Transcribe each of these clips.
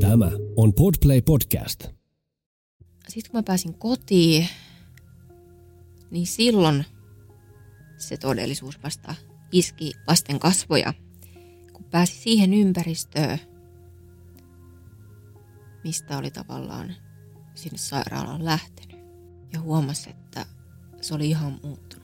Tämä on Podplay Podcast. Sitten kun mä pääsin kotiin, niin silloin se todellisuus vasta iski vasten kasvoja, kun pääsi siihen ympäristöön, mistä oli tavallaan sinne sairaalaan lähtenyt. Ja huomasi, että se oli ihan muuttunut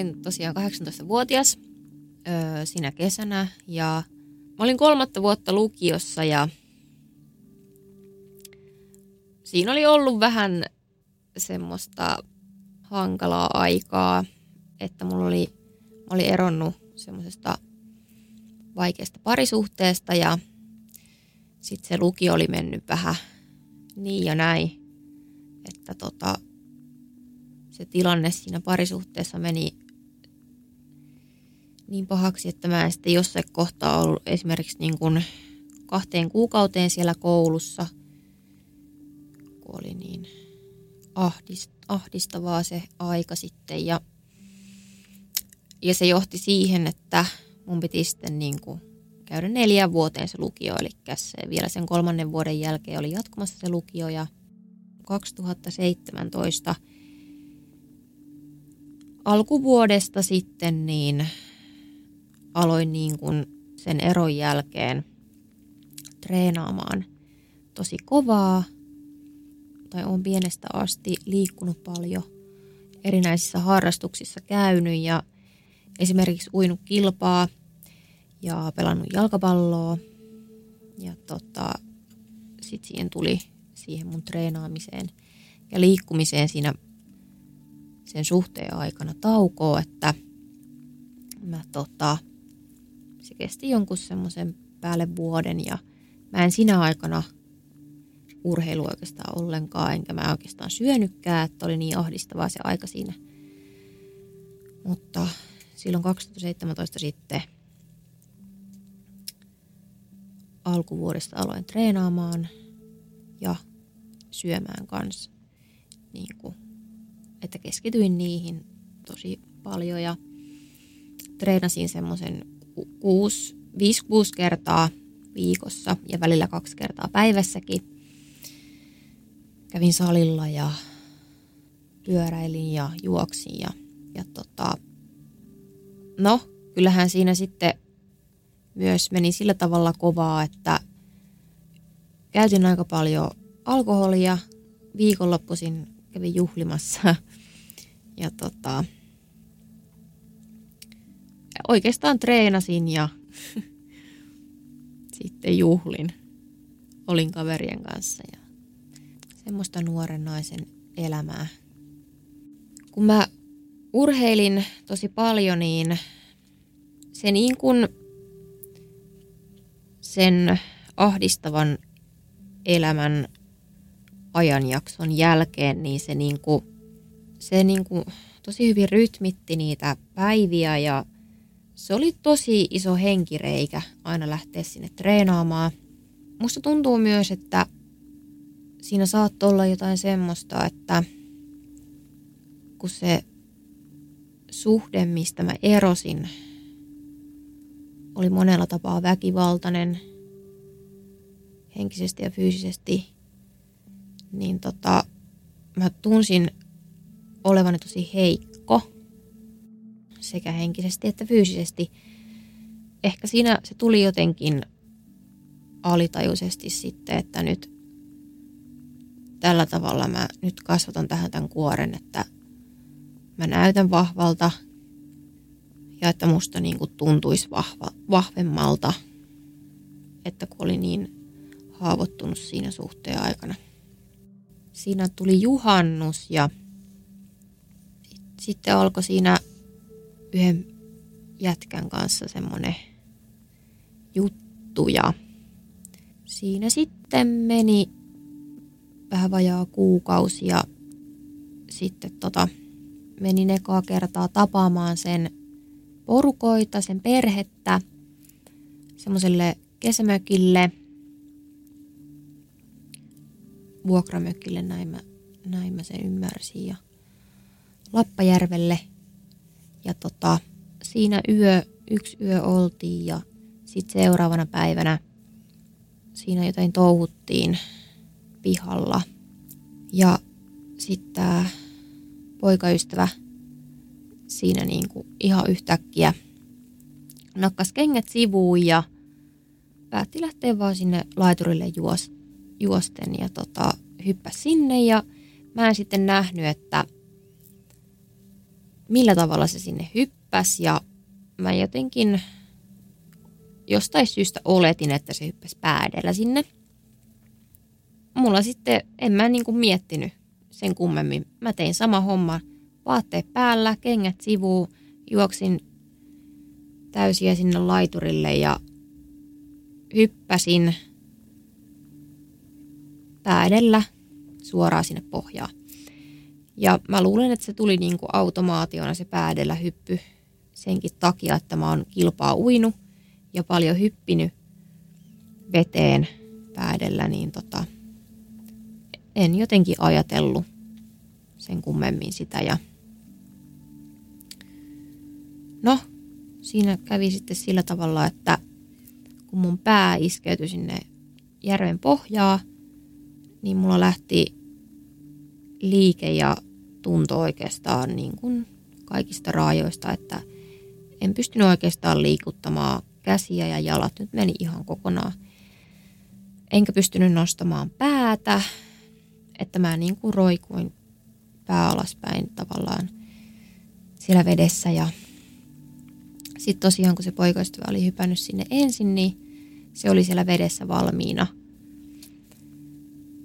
olin tosiaan 18-vuotias öö, siinä kesänä ja mä olin kolmatta vuotta lukiossa ja siinä oli ollut vähän semmoista hankalaa aikaa, että mulla oli, mä olin eronnut semmoisesta vaikeasta parisuhteesta ja sitten se lukio oli mennyt vähän niin ja näin, että tota, se tilanne siinä parisuhteessa meni niin pahaksi, että mä en sitten jossain kohtaa ollut esimerkiksi niin kuin kahteen kuukauteen siellä koulussa, kun oli niin ahdist, ahdistavaa se aika sitten. Ja, ja se johti siihen, että mun piti sitten niin kuin käydä neljän vuoteen se lukio, eli se vielä sen kolmannen vuoden jälkeen oli jatkumassa se lukio ja 2017 alkuvuodesta sitten niin aloin niin kuin sen eron jälkeen treenaamaan tosi kovaa. Tai on pienestä asti liikkunut paljon, erinäisissä harrastuksissa käynyt ja esimerkiksi uinut kilpaa ja pelannut jalkapalloa. Ja tota, sitten siihen tuli siihen mun treenaamiseen ja liikkumiseen siinä sen suhteen aikana taukoa, että mä tota, se kesti jonkun semmoisen päälle vuoden ja mä en sinä aikana urheilu oikeastaan ollenkaan, enkä mä oikeastaan syönytkään, että oli niin ahdistavaa se aika siinä. Mutta silloin 2017 sitten alkuvuodesta aloin treenaamaan ja syömään kanssa niin kuin että keskityin niihin tosi paljon ja treenasin semmoisen 5-6 kertaa viikossa ja välillä kaksi kertaa päivässäkin. Kävin salilla ja pyöräilin ja juoksin ja, ja tota, no kyllähän siinä sitten myös meni sillä tavalla kovaa, että käytin aika paljon alkoholia, viikonloppuisin kävin juhlimassa ja tota, oikeastaan treenasin ja sitten juhlin. Olin kaverien kanssa ja semmoista nuoren naisen elämää. Kun mä urheilin tosi paljon, niin se niin kuin sen ahdistavan elämän ajanjakson jälkeen, niin se niin kuin se niin kuin tosi hyvin rytmitti niitä päiviä ja se oli tosi iso henkireikä aina lähteä sinne treenaamaan. Musta tuntuu myös, että siinä saattoi olla jotain semmoista, että kun se suhde, mistä mä erosin, oli monella tapaa väkivaltainen henkisesti ja fyysisesti, niin tota, mä tunsin olevani tosi heikko sekä henkisesti että fyysisesti. Ehkä siinä se tuli jotenkin alitajuisesti sitten, että nyt tällä tavalla mä nyt kasvatan tähän tämän kuoren, että mä näytän vahvalta ja että musta niin kuin tuntuisi vahva, vahvemmalta, että kun oli niin haavoittunut siinä suhteen aikana. Siinä tuli juhannus ja sitten alkoi siinä yhden jätkän kanssa semmoinen juttu ja siinä sitten meni vähän vajaa kuukausi ja sitten tota, menin ekaa kertaa tapaamaan sen porukoita, sen perhettä semmoiselle kesämökille, vuokramökille, näin mä, näin mä sen ymmärsin, ja Lappajärvelle. Ja tota, siinä yö, yksi yö oltiin ja sitten seuraavana päivänä siinä jotain touhuttiin pihalla. Ja sitten tämä poikaystävä siinä niin kuin ihan yhtäkkiä nakkas kengät sivuun ja päätti lähteä vaan sinne laiturille juos, juosten ja tota, hyppäsi sinne ja mä en sitten nähnyt, että millä tavalla se sinne hyppäsi ja mä jotenkin jostain syystä oletin, että se hyppäsi päädellä sinne. Mulla sitten, en mä niin kuin miettinyt sen kummemmin. Mä tein sama homma, vaatteet päällä, kengät sivuun, juoksin täysiä sinne laiturille ja hyppäsin päädellä suoraan sinne pohjaan. Ja mä luulen, että se tuli niin kuin automaationa se päädellä hyppy senkin takia, että mä oon kilpaa uinut ja paljon hyppinyt veteen päädellä, niin tota, en jotenkin ajatellut sen kummemmin sitä. Ja no, siinä kävi sitten sillä tavalla, että kun mun pää iskeytyi sinne järven pohjaa, niin mulla lähti liike ja tunto oikeastaan niin kuin kaikista raajoista, että en pystynyt oikeastaan liikuttamaan käsiä ja jalat nyt meni ihan kokonaan. Enkä pystynyt nostamaan päätä, että mä niin kuin roikuin pää alaspäin tavallaan siellä vedessä ja sitten tosiaan kun se poikaystävä oli hypännyt sinne ensin, niin se oli siellä vedessä valmiina.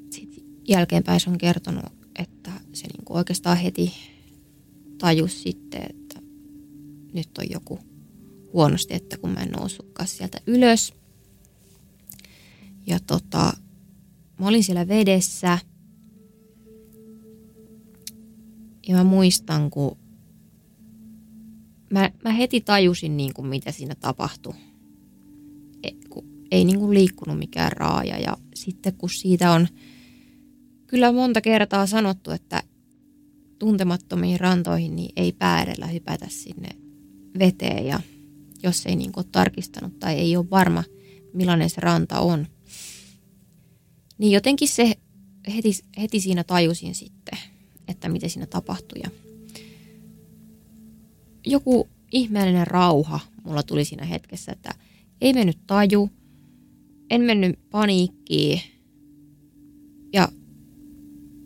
Sitten jälkeenpäin se on kertonut, että se niin kuin oikeastaan heti tajus sitten, että nyt on joku huonosti, että kun mä en noussutkaan sieltä ylös. Ja tota, mä olin siellä vedessä. Ja mä muistan, kun mä, mä heti tajusin, niin kuin, mitä siinä tapahtui. E, kun ei niin kuin liikkunut mikään raaja. Ja sitten kun siitä on kyllä monta kertaa sanottu, että tuntemattomiin rantoihin niin ei päädellä hypätä sinne veteen. Ja jos ei niin ole tarkistanut tai ei ole varma, millainen se ranta on. Niin jotenkin se heti, heti siinä tajusin sitten, että mitä siinä tapahtui. Ja joku ihmeellinen rauha mulla tuli siinä hetkessä, että ei mennyt taju, en mennyt paniikkiin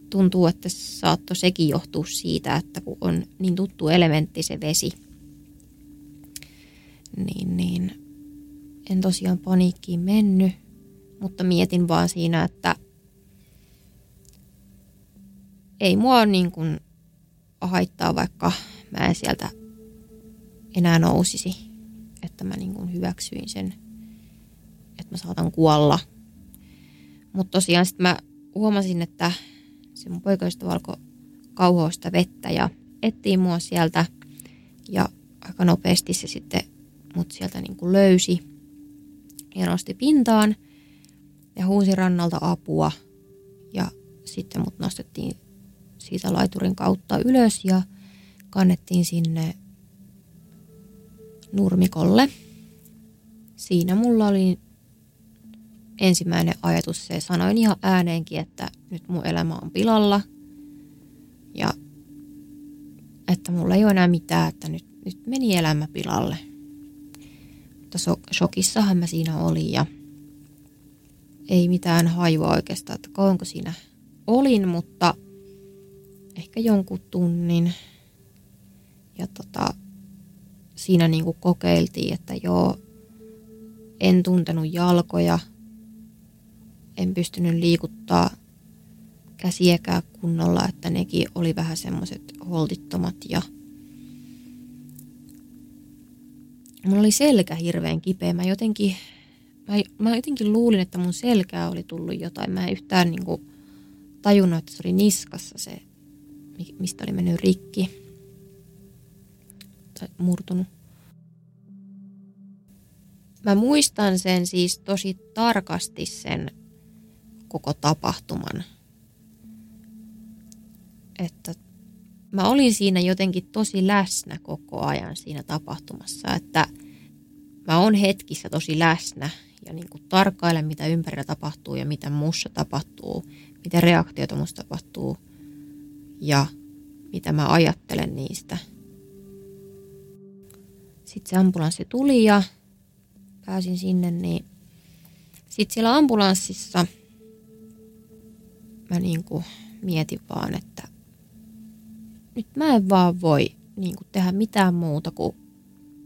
tuntuu, että saattoi sekin johtua siitä, että kun on niin tuttu elementti se vesi – niin, niin en tosiaan paniikkiin mennyt, mutta mietin vaan siinä, että ei mua niin kuin haittaa, vaikka mä en sieltä enää nousisi. Että mä niin kuin hyväksyin sen, että mä saatan kuolla. Mutta tosiaan sitten mä huomasin, että se mun poikaystävä alkoi kauhoa sitä vettä ja etsii mua sieltä. Ja aika nopeasti se sitten mut sieltä niin kuin löysi ja nosti pintaan ja huusi rannalta apua. Ja sitten mut nostettiin siitä laiturin kautta ylös ja kannettiin sinne nurmikolle. Siinä mulla oli ensimmäinen ajatus se, sanoin ihan ääneenkin, että nyt mun elämä on pilalla ja että mulla ei ole enää mitään, että nyt, nyt meni elämä pilalle. Mutta so, shokissahan mä siinä olin ja ei mitään hajua oikeastaan, että kauanko siinä olin, mutta ehkä jonkun tunnin. Ja tota, siinä niin kuin kokeiltiin, että joo, en tuntenut jalkoja, en pystynyt liikuttaa käsiäkään kunnolla, että nekin oli vähän semmoiset holtittomat ja mulla oli selkä hirveän kipeä. Mä jotenkin, mä, mä jotenkin luulin, että mun selkää oli tullut jotain. Mä en yhtään niin kuin tajunnut, että se oli niskassa se, mistä oli mennyt rikki tai murtunut. Mä muistan sen siis tosi tarkasti sen koko tapahtuman. Että mä olin siinä jotenkin tosi läsnä koko ajan siinä tapahtumassa, että mä oon hetkissä tosi läsnä ja niin kuin tarkkailen, mitä ympärillä tapahtuu ja mitä mussa tapahtuu, mitä reaktioita musta tapahtuu ja mitä mä ajattelen niistä. Sitten se ambulanssi tuli ja pääsin sinne, niin sitten siellä ambulanssissa mä niin kuin mietin vaan, että nyt mä en vaan voi niin kuin tehdä mitään muuta kuin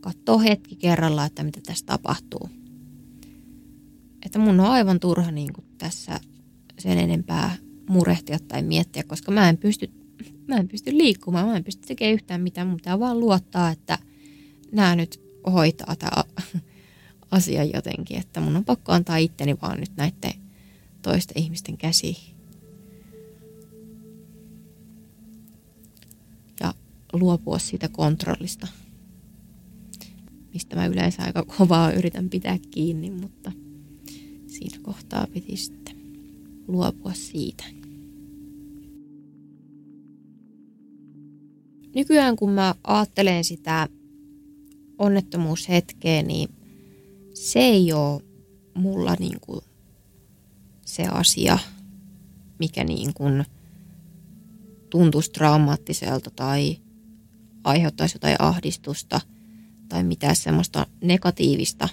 katsoa hetki kerrallaan, että mitä tässä tapahtuu. Että mun on aivan turha niin kuin tässä sen enempää murehtia tai miettiä, koska mä en pysty, mä en pysty liikkumaan, mä en pysty tekemään yhtään mitään. Pitää vaan luottaa, että nämä nyt hoitaa tämä asia jotenkin, että mun on pakko antaa itteni vaan nyt näiden toisten ihmisten käsiin. Luopua siitä kontrollista, mistä mä yleensä aika kovaa yritän pitää kiinni, mutta siinä kohtaa piti sitten luopua siitä. Nykyään kun mä ajattelen sitä onnettomuushetkeä, niin se ei ole mulla niin kuin se asia, mikä niin kuin tuntuisi traumaattiselta tai aiheuttaisi jotain ahdistusta tai mitään semmoista negatiivista.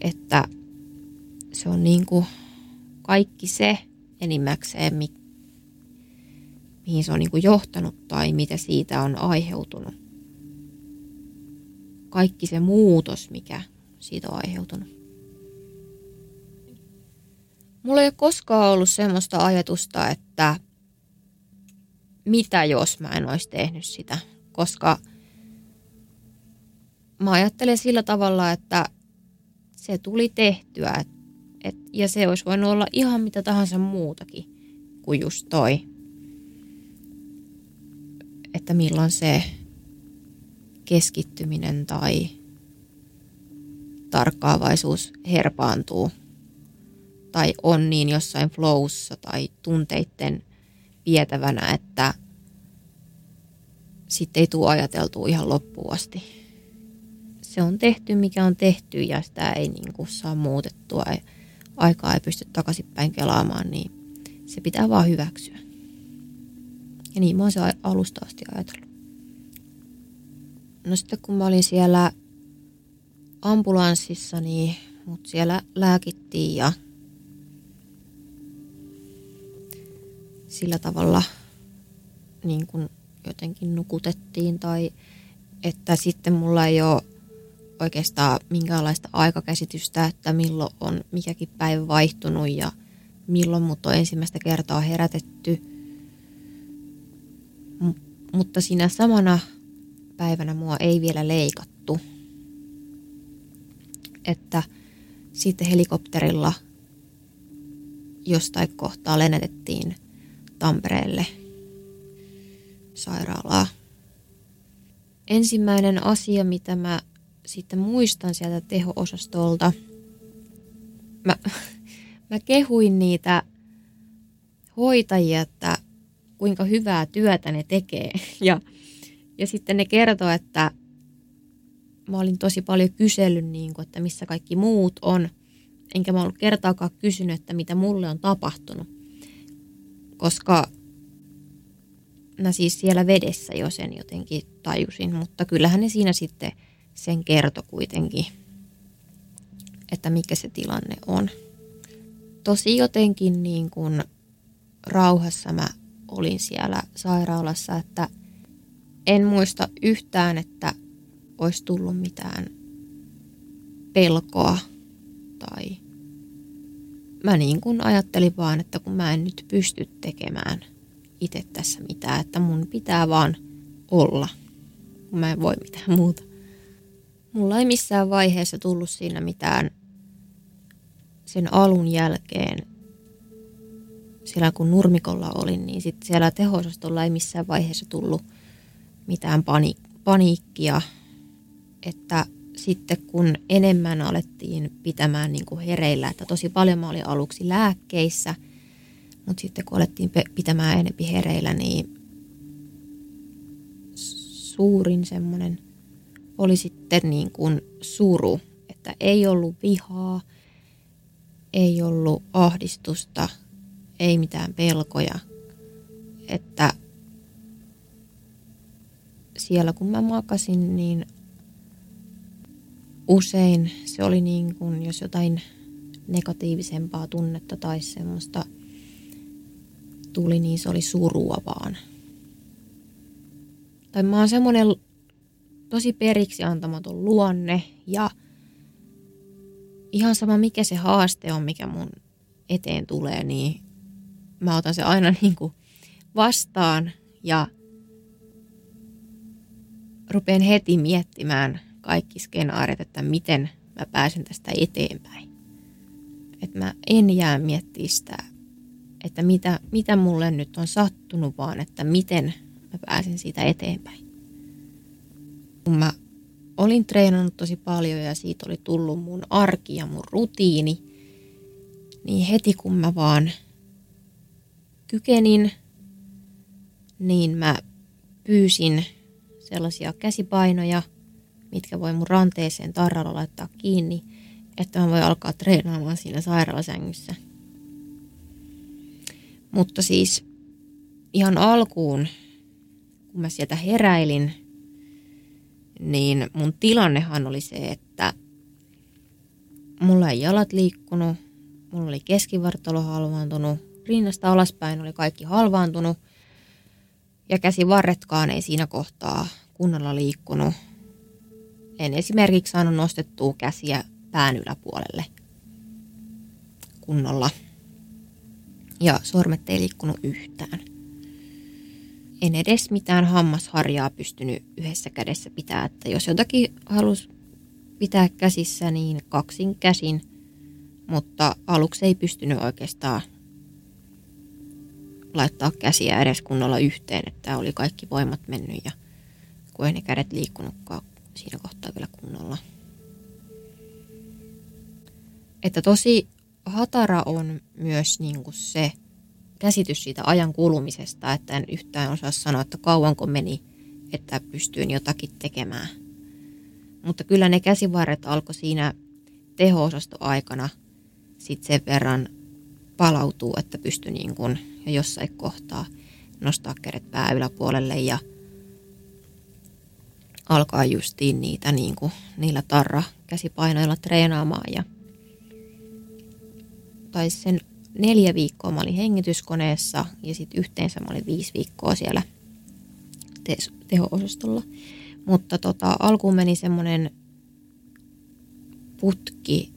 Että se on niin kuin kaikki se enimmäkseen, mi- mihin se on niin kuin johtanut tai mitä siitä on aiheutunut kaikki se muutos, mikä siitä on aiheutunut. Mulla ei ole koskaan ollut semmoista ajatusta, että mitä jos mä en olisi tehnyt sitä, koska mä ajattelen sillä tavalla, että se tuli tehtyä et, et, ja se olisi voinut olla ihan mitä tahansa muutakin kuin just toi. Että milloin se keskittyminen tai tarkkaavaisuus herpaantuu tai on niin jossain flowssa tai tunteitten vietävänä, että sitten ei tule ajateltua ihan loppuun asti. Se on tehty, mikä on tehty ja sitä ei niin kuin saa muutettua. Aikaa ei pysty takaisinpäin kelaamaan, niin se pitää vaan hyväksyä. Ja niin mä oon se alusta asti ajatellut. No sitten kun mä olin siellä ambulanssissa, niin mut siellä lääkittiin ja sillä tavalla niin kuin jotenkin nukutettiin tai että sitten mulla ei ole oikeastaan minkäänlaista aikakäsitystä, että milloin on mikäkin päivä vaihtunut ja milloin mut on ensimmäistä kertaa herätetty. M- mutta siinä samana päivänä mua ei vielä leikattu. Että sitten helikopterilla jostain kohtaa lennätettiin Tampereelle sairaalaa. Ensimmäinen asia, mitä mä sitten muistan sieltä teho-osastolta, mä, mä kehuin niitä hoitajia, että kuinka hyvää työtä ne tekee. Ja ja sitten ne kertoo, että mä olin tosi paljon kysellyt, niin kuin, että missä kaikki muut on. Enkä mä ollut kertaakaan kysynyt, että mitä mulle on tapahtunut. Koska mä siis siellä vedessä jo sen jotenkin tajusin, mutta kyllähän ne siinä sitten sen kertoi kuitenkin, että mikä se tilanne on. Tosi jotenkin niin kuin rauhassa mä olin siellä sairaalassa, että en muista yhtään, että olisi tullut mitään pelkoa tai mä niin kuin ajattelin vaan, että kun mä en nyt pysty tekemään itse tässä mitään, että mun pitää vaan olla, kun mä en voi mitään muuta. Mulla ei missään vaiheessa tullut siinä mitään sen alun jälkeen, siellä kun nurmikolla olin, niin sitten siellä tehosastolla ei missään vaiheessa tullut mitään pani- paniikkia, että sitten kun enemmän alettiin pitämään niin kuin hereillä, että tosi paljon mä olin aluksi lääkkeissä, mutta sitten kun alettiin pitämään enempi hereillä, niin suurin semmoinen oli sitten niin kuin suru, että ei ollut vihaa, ei ollut ahdistusta, ei mitään pelkoja, että siellä kun mä makasin, niin usein se oli niin kuin, jos jotain negatiivisempaa tunnetta tai semmoista tuli, niin se oli surua vaan. Tai mä oon semmoinen tosi periksi antamaton luonne ja ihan sama mikä se haaste on, mikä mun eteen tulee, niin mä otan se aina niin kuin vastaan ja rupean heti miettimään kaikki skenaariot, että miten mä pääsen tästä eteenpäin. Että mä en jää miettiä sitä, että mitä, mitä mulle nyt on sattunut, vaan että miten mä pääsen siitä eteenpäin. Kun mä olin treenannut tosi paljon ja siitä oli tullut mun arki ja mun rutiini, niin heti kun mä vaan kykenin, niin mä pyysin sellaisia käsipainoja, mitkä voi mun ranteeseen tarralla laittaa kiinni, että mä voin alkaa treenaamaan siinä sairaalasängyssä. Mutta siis ihan alkuun, kun mä sieltä heräilin, niin mun tilannehan oli se, että mulla ei jalat liikkunut, mulla oli keskivartalo halvaantunut, rinnasta alaspäin oli kaikki halvaantunut ja käsivarretkaan ei siinä kohtaa kunnolla liikkunut. En esimerkiksi saanut nostettua käsiä pään yläpuolelle kunnolla. Ja sormet ei liikkunut yhtään. En edes mitään hammasharjaa pystynyt yhdessä kädessä pitää, että jos jotakin halusi pitää käsissä, niin kaksin käsin. Mutta aluksi ei pystynyt oikeastaan laittaa käsiä edes kunnolla yhteen, että oli kaikki voimat mennyt ja kun ei ne kädet liikkunutkaan siinä kohtaa vielä kunnolla. Että tosi hatara on myös niin kuin se käsitys siitä ajan kulumisesta, että en yhtään osaa sanoa, että kauanko meni, että pystyin jotakin tekemään. Mutta kyllä ne käsivarret alkoi siinä teho-osastoaikana sitten sen verran palautuu, että pystyi niin kuin jo jossain kohtaa nostaa kädet pää yläpuolelle ja alkaa justiin niitä niin kuin, niillä tarra käsipainoilla treenaamaan. Ja, tai sen neljä viikkoa mä olin hengityskoneessa ja sitten yhteensä mä olin viisi viikkoa siellä te- teho-osastolla. Mutta tota, alkuun meni semmoinen putki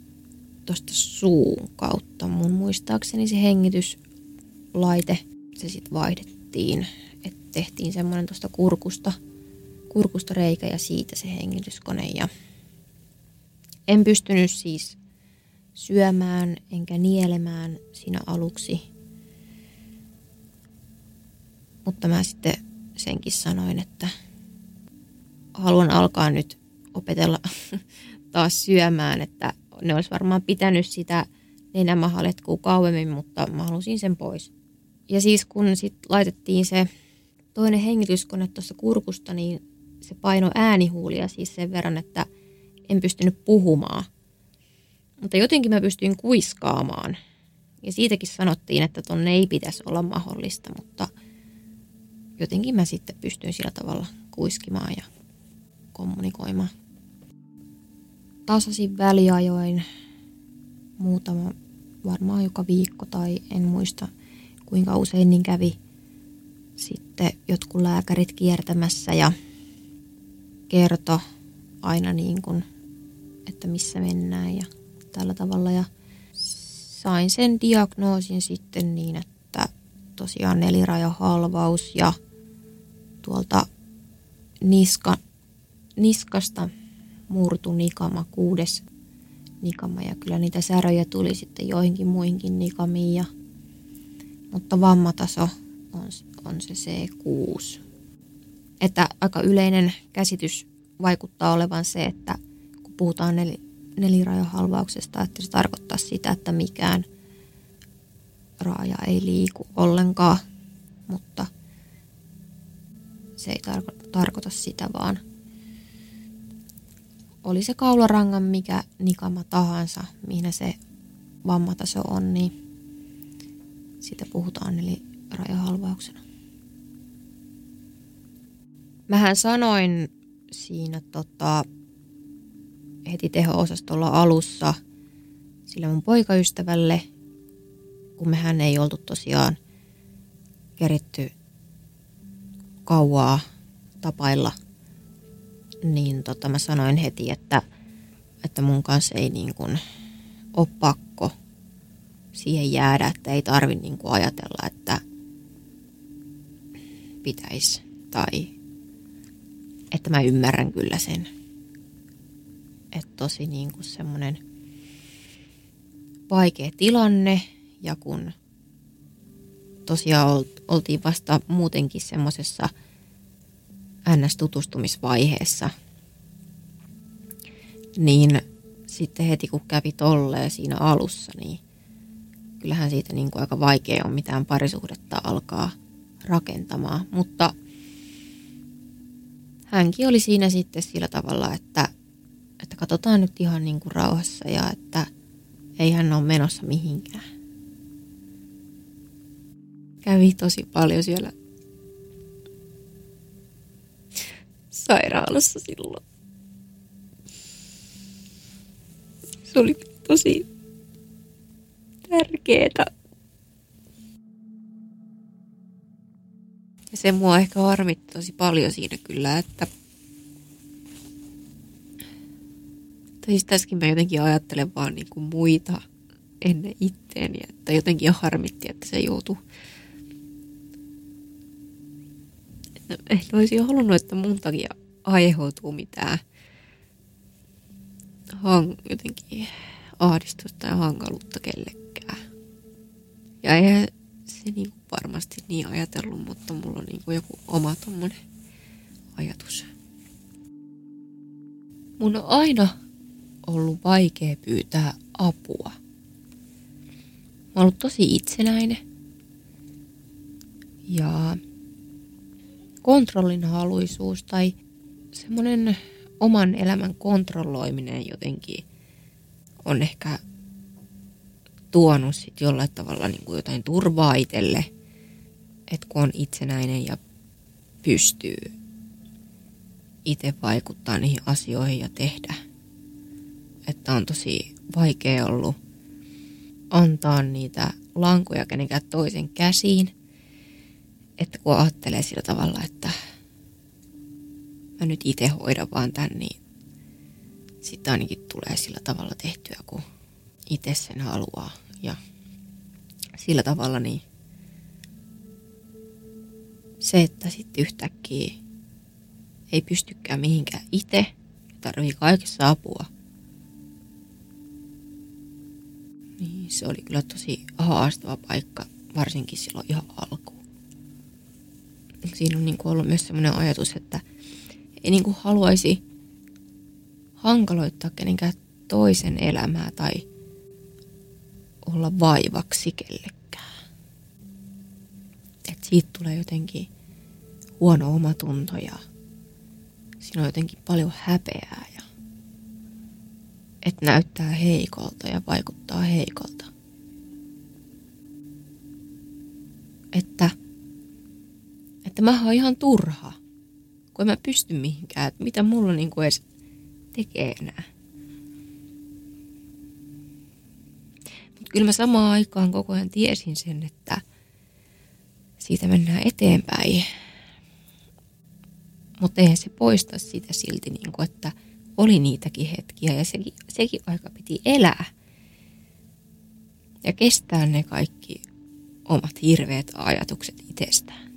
tuosta suun kautta. Mun muistaakseni se hengityslaite, se sitten vaihdettiin, että tehtiin semmoinen tuosta kurkusta – kurkusta reikä ja siitä se hengityskone. Ja en pystynyt siis syömään enkä nielemään siinä aluksi. Mutta mä sitten senkin sanoin, että haluan alkaa nyt opetella taas syömään, että ne olisi varmaan pitänyt sitä nenämahaletkua kauemmin, mutta mä halusin sen pois. Ja siis kun sitten laitettiin se toinen hengityskone tuossa kurkusta, niin se paino äänihuulia siis sen verran, että en pystynyt puhumaan. Mutta jotenkin mä pystyin kuiskaamaan. Ja siitäkin sanottiin, että tonne ei pitäisi olla mahdollista, mutta jotenkin mä sitten pystyin sillä tavalla kuiskimaan ja kommunikoimaan. Tasasin väliajoin muutama, varmaan joka viikko tai en muista kuinka usein niin kävi sitten jotkut lääkärit kiertämässä ja kerto aina niin kuin, että missä mennään ja tällä tavalla. Ja sain sen diagnoosin sitten niin, että tosiaan nelirajahalvaus ja tuolta niska, niskasta murtu nikama, kuudes nikama ja kyllä niitä säröjä tuli sitten joihinkin muihinkin nikamiin. Ja, mutta vammataso on, on se C6. Että aika yleinen käsitys vaikuttaa olevan se, että kun puhutaan nel, nelirajahalvauksesta, että se tarkoittaa sitä, että mikään raaja ei liiku ollenkaan, mutta se ei tarko- tarkoita sitä, vaan oli se kaularangan mikä nikama tahansa, mihin se vammataso on, niin sitä puhutaan eli rajahalvauksena. Mähän sanoin siinä tota, heti teho-osastolla alussa sille mun poikaystävälle, kun mehän ei oltu tosiaan keritty kauaa tapailla, niin tota, mä sanoin heti, että, että mun kanssa ei niin kuin ole pakko siihen jäädä, että ei tarvi niin kuin ajatella, että pitäisi tai että mä ymmärrän kyllä sen. Että tosi niin kuin semmoinen vaikea tilanne ja kun tosiaan oltiin vasta muutenkin semmoisessa NS-tutustumisvaiheessa, niin sitten heti kun kävi tolleen siinä alussa, niin kyllähän siitä niin kuin aika vaikea on mitään parisuhdetta alkaa rakentamaan. Mutta hänkin oli siinä sitten sillä tavalla, että, että katsotaan nyt ihan niin kuin rauhassa ja että ei hän ole menossa mihinkään. Kävi tosi paljon siellä sairaalassa silloin. Se oli tosi tärkeetä. Ja se mua ehkä harmitti tosi paljon siinä kyllä, että tai siis tässäkin mä jotenkin ajattelen vaan niin kuin muita ennen itteeni, että jotenkin harmitti, että se joutui en olisi halunnut, että mun takia aiheutuu mitään hang, jotenkin ahdistusta ja hankaluutta kellekään. Ja eihän se niin varmasti niin ajatellut, mutta mulla on niin joku oma tommonen ajatus. Mun on aina ollut vaikea pyytää apua. Mä oon ollut tosi itsenäinen. Ja kontrollinhaluisuus tai semmoinen oman elämän kontrolloiminen jotenkin on ehkä tuonut sit jollain tavalla niin kuin jotain turvaa itselle, että kun on itsenäinen ja pystyy itse vaikuttaa niihin asioihin ja tehdä. Että on tosi vaikea ollut antaa niitä lankoja kenenkään toisen käsiin – että kun ajattelee sillä tavalla, että mä nyt itse hoidan vaan tän, niin sitten ainakin tulee sillä tavalla tehtyä, kun itse sen haluaa. Ja sillä tavalla niin se, että sitten yhtäkkiä ei pystykään mihinkään itse, tarvii kaikessa apua, niin se oli kyllä tosi haastava paikka, varsinkin silloin ihan alkuun siinä on niin kuin ollut myös sellainen ajatus, että ei niin kuin haluaisi hankaloittaa kenenkään toisen elämää tai olla vaivaksi kellekään. Siitä tulee jotenkin huono omatunto ja siinä on jotenkin paljon häpeää ja että näyttää heikolta ja vaikuttaa heikolta. Että että mä oon ihan turha, kun en mä pysty mihinkään, että mitä mulla niinku edes tekee enää. Mutta kyllä mä samaan aikaan koko ajan tiesin sen, että, siitä mennään eteenpäin. Mutta eihän se poista sitä silti, niin kuin, että oli niitäkin hetkiä ja sekin, sekin aika piti elää. Ja kestää ne kaikki omat hirveät ajatukset itsestään.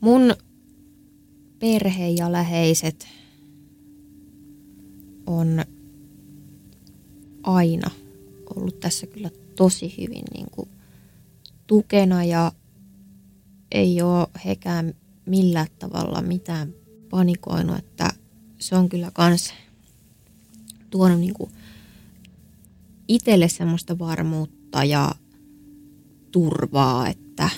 Mun perhe ja läheiset on aina ollut tässä kyllä tosi hyvin niin kuin tukena ja ei ole hekään millään tavalla mitään panikoinut, että se on kyllä kans tuonut niin kuin itselle semmoista varmuutta ja turvaa, että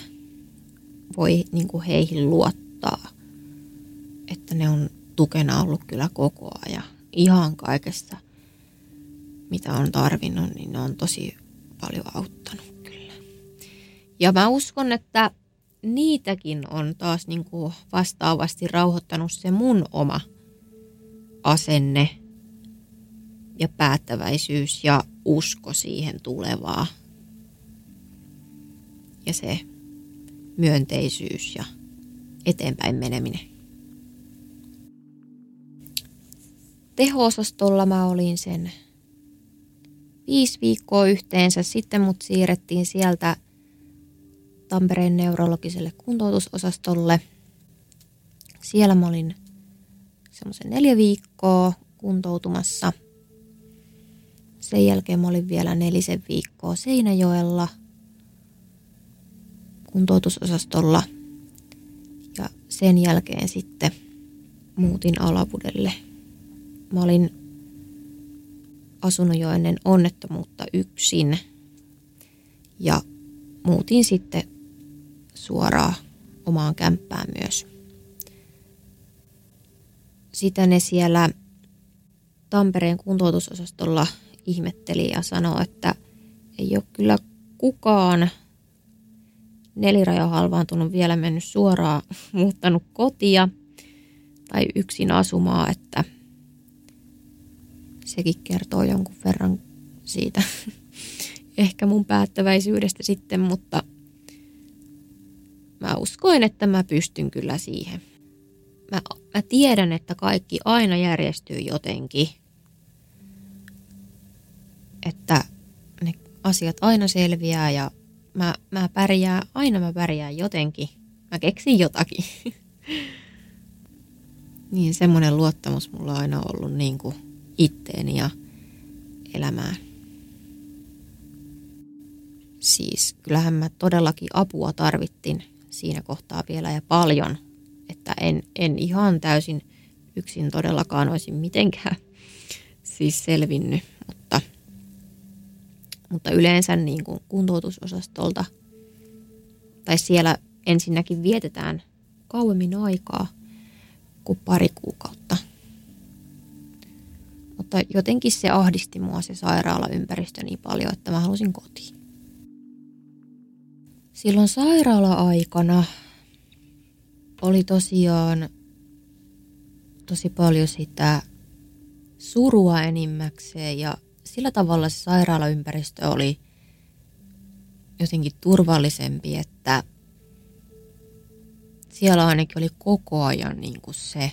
voi niin kuin heihin luottaa, että ne on tukena ollut kyllä koko ajan. Ihan kaikessa, mitä on tarvinnut, niin ne on tosi paljon auttanut kyllä. Ja mä uskon, että niitäkin on taas niin kuin vastaavasti rauhoittanut se mun oma asenne ja päättäväisyys ja usko siihen tulevaa. Ja se myönteisyys ja eteenpäin meneminen. Teho-osastolla mä olin sen viisi viikkoa yhteensä. Sitten mut siirrettiin sieltä Tampereen neurologiselle kuntoutusosastolle. Siellä mä olin semmoisen neljä viikkoa kuntoutumassa. Sen jälkeen mä olin vielä nelisen viikkoa Seinäjoella kuntoutusosastolla. Ja sen jälkeen sitten muutin Alavudelle. Mä olin asunut jo ennen onnettomuutta yksin ja muutin sitten suoraan omaan kämppään myös. Sitä ne siellä Tampereen kuntoutusosastolla ihmetteli ja sanoi, että ei ole kyllä kukaan nelirajahalvaantunut vielä mennyt suoraan muuttanut kotia tai yksin asumaa, että sekin kertoo jonkun verran siitä ehkä mun päättäväisyydestä sitten, mutta mä uskoin, että mä pystyn kyllä siihen. Mä, mä tiedän, että kaikki aina järjestyy jotenkin. Että ne asiat aina selviää ja mä, mä pärjään, aina mä pärjään jotenkin. Mä keksin jotakin. niin semmoinen luottamus mulla on aina ollut niin kuin itteeni ja elämään. Siis kyllähän mä todellakin apua tarvittin siinä kohtaa vielä ja paljon, että en, en ihan täysin yksin todellakaan olisi mitenkään siis selvinnyt, mutta, mutta yleensä niin kuin kuntoutusosastolta tai siellä ensinnäkin vietetään kauemmin aikaa kuin pari kuukautta – mutta jotenkin se ahdisti mua se sairaalaympäristö niin paljon, että mä halusin kotiin. Silloin sairaala-aikana oli tosiaan tosi paljon sitä surua enimmäkseen ja sillä tavalla se sairaalaympäristö oli jotenkin turvallisempi, että siellä ainakin oli koko ajan niin kuin se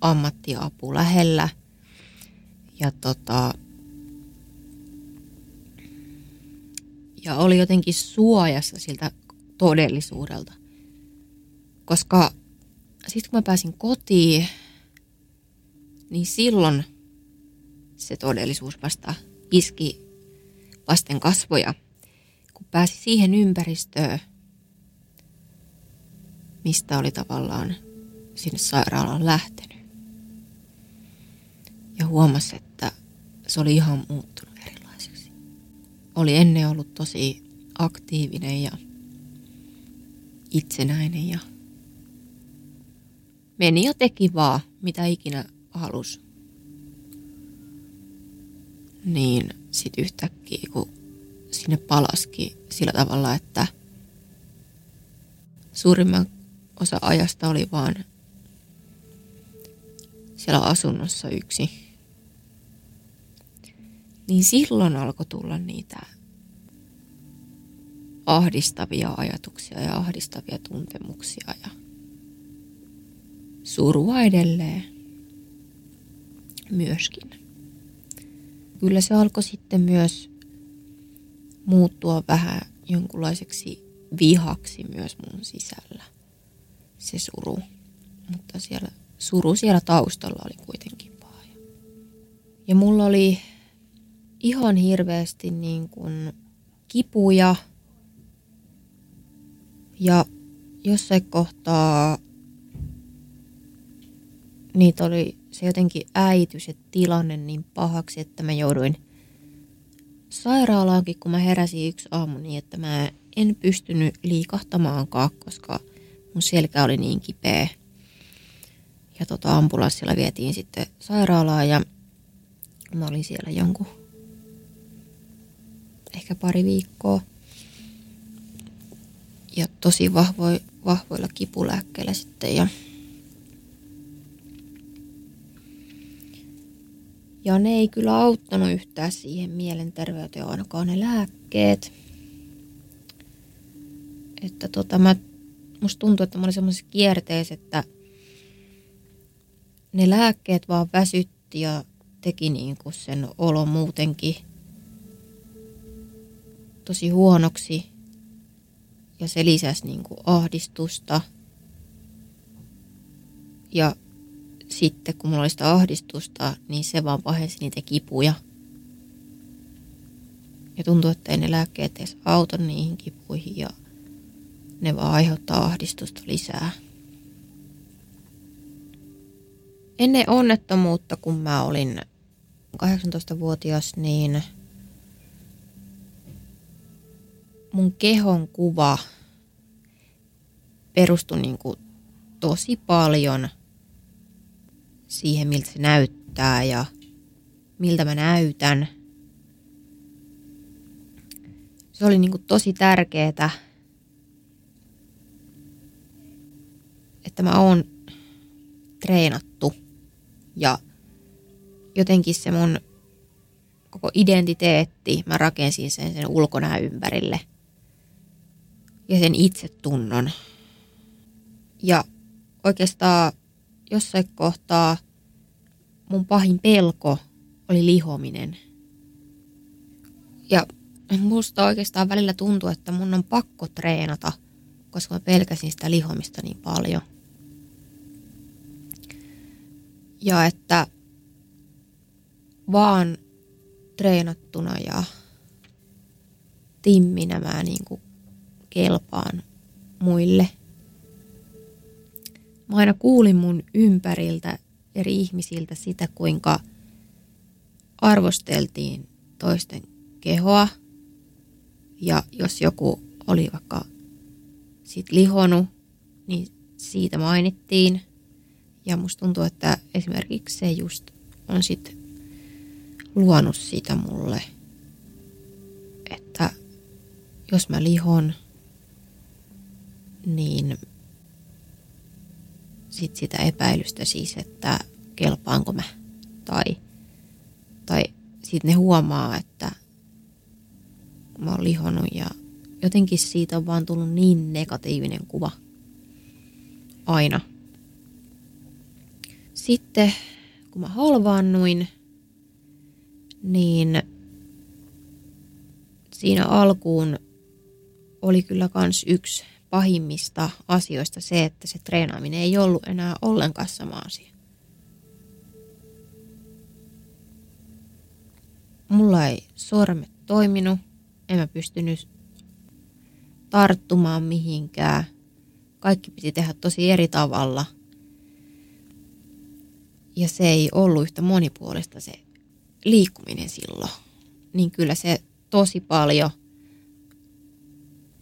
ammattiapu lähellä – ja tota, ja oli jotenkin suojassa siltä todellisuudelta. Koska sitten kun mä pääsin kotiin, niin silloin se todellisuus vasta iski vasten kasvoja, kun pääsi siihen ympäristöön, mistä oli tavallaan sinne sairaalaan lähtenyt ja huomasi, että se oli ihan muuttunut erilaiseksi. Oli ennen ollut tosi aktiivinen ja itsenäinen ja meni ja teki vaan, mitä ikinä halus. Niin sit yhtäkkiä, kun sinne palaski sillä tavalla, että suurimman osa ajasta oli vaan siellä asunnossa yksi niin silloin alkoi tulla niitä ahdistavia ajatuksia ja ahdistavia tuntemuksia ja surua edelleen myöskin. Kyllä se alkoi sitten myös muuttua vähän jonkunlaiseksi vihaksi myös mun sisällä, se suru. Mutta siellä, suru siellä taustalla oli kuitenkin paha. Ja mulla oli ihan hirveästi niin kuin kipuja ja jossain kohtaa niitä oli se jotenkin äity se tilanne niin pahaksi, että mä jouduin sairaalaankin, kun mä heräsin yksi aamu niin, että mä en pystynyt liikahtamaankaan, koska mun selkä oli niin kipeä. Ja tota ambulanssilla vietiin sitten sairaalaan ja mä olin siellä jonkun ehkä pari viikkoa. Ja tosi vahvoi, vahvoilla kipulääkkeillä sitten ja Ja ne ei kyllä auttanut yhtään siihen mielenterveyteen ainakaan ne lääkkeet. Että tota mä, musta tuntuu, että mä olin semmoisessa kierteessä, että ne lääkkeet vaan väsytti ja teki niin kuin sen olo muutenkin tosi huonoksi. Ja se lisäsi niin kuin ahdistusta. Ja sitten kun mulla oli sitä ahdistusta, niin se vaan pahensi niitä kipuja. Ja tuntuu, että ei ne lääkkeet edes auta niihin kipuihin ja ne vaan aiheuttaa ahdistusta lisää. Ennen onnettomuutta, kun mä olin 18-vuotias, niin mun kehon kuva perustui niin kuin tosi paljon – siihen, miltä se näyttää ja miltä mä näytän. Se oli niin kuin tosi tärkeää, että mä oon treenattu ja jotenkin se mun koko identiteetti, mä rakensin sen sen ulkonäön ympärille ja sen itsetunnon. Ja oikeastaan jossain kohtaa mun pahin pelko oli lihominen. Ja musta oikeastaan välillä tuntuu, että mun on pakko treenata, koska mä pelkäsin sitä lihomista niin paljon. Ja että vaan treenattuna ja timminä mä niin kuin kelpaan muille – Mä aina kuulin mun ympäriltä eri ihmisiltä sitä, kuinka arvosteltiin toisten kehoa. Ja jos joku oli vaikka sit lihonut, niin siitä mainittiin. Ja musta tuntuu, että esimerkiksi se just on sit luonut sitä mulle, että jos mä lihon, niin sit sitä epäilystä siis, että kelpaanko mä. Tai, tai sitten ne huomaa, että mä oon lihonut ja jotenkin siitä on vaan tullut niin negatiivinen kuva. Aina. Sitten kun mä halvaannuin, niin siinä alkuun oli kyllä kans yksi pahimmista asioista se, että se treenaaminen ei ollut enää ollenkaan sama asia. Mulla ei sormet toiminut, en mä pystynyt tarttumaan mihinkään. Kaikki piti tehdä tosi eri tavalla. Ja se ei ollut yhtä monipuolista se liikkuminen silloin. Niin kyllä se tosi paljon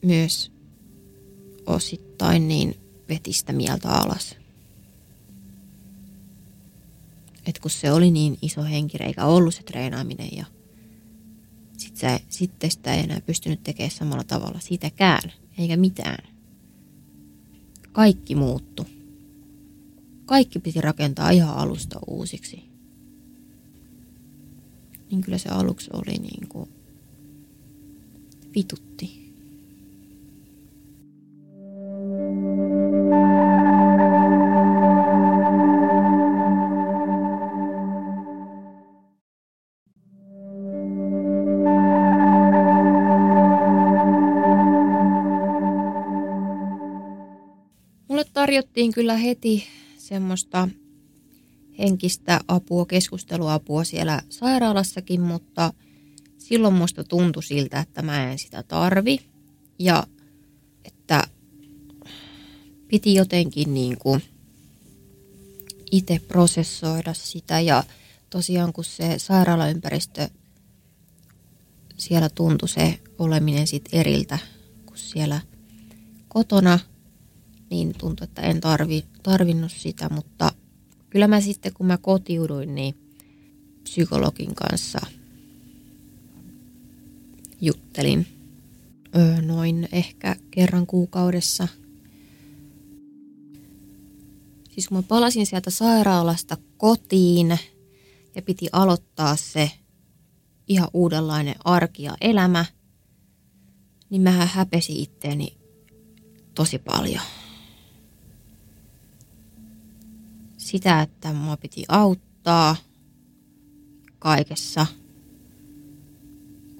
myös osittain niin veti sitä mieltä alas. Et kun se oli niin iso henkireikä ollut se treenaaminen ja sit sä, sitten sitä ei enää pystynyt tekemään samalla tavalla sitäkään, eikä mitään. Kaikki muuttu. Kaikki piti rakentaa ihan alusta uusiksi. Niin kyllä se aluksi oli niin kuin vitutti tarjottiin kyllä heti semmoista henkistä apua, keskusteluapua siellä sairaalassakin, mutta silloin musta tuntui siltä, että mä en sitä tarvi. Ja että piti jotenkin niin kuin itse prosessoida sitä ja tosiaan kun se sairaalaympäristö, siellä tuntui se oleminen sit eriltä kuin siellä kotona, niin tuntui, että en tarvi, tarvinnut sitä, mutta kyllä mä sitten kun mä kotiuduin, niin psykologin kanssa juttelin öö, noin ehkä kerran kuukaudessa. Siis kun mä palasin sieltä sairaalasta kotiin ja piti aloittaa se ihan uudenlainen arki ja elämä, niin mä häpesi itteeni tosi paljon. Sitä, että mua piti auttaa kaikessa –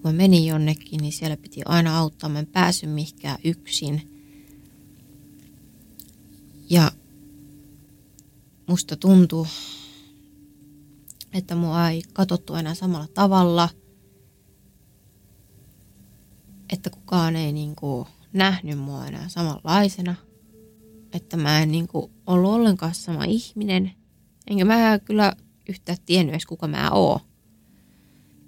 kun mä menin jonnekin, niin siellä piti aina auttaa. Mä en päässyt mihinkään yksin. Ja musta tuntuu, että mua ei katsottu enää samalla tavalla. Että kukaan ei niinku nähnyt mua enää samanlaisena. Että mä en niinku ollut ollenkaan sama ihminen. Enkä mä kyllä yhtään tiennyt edes kuka mä oon.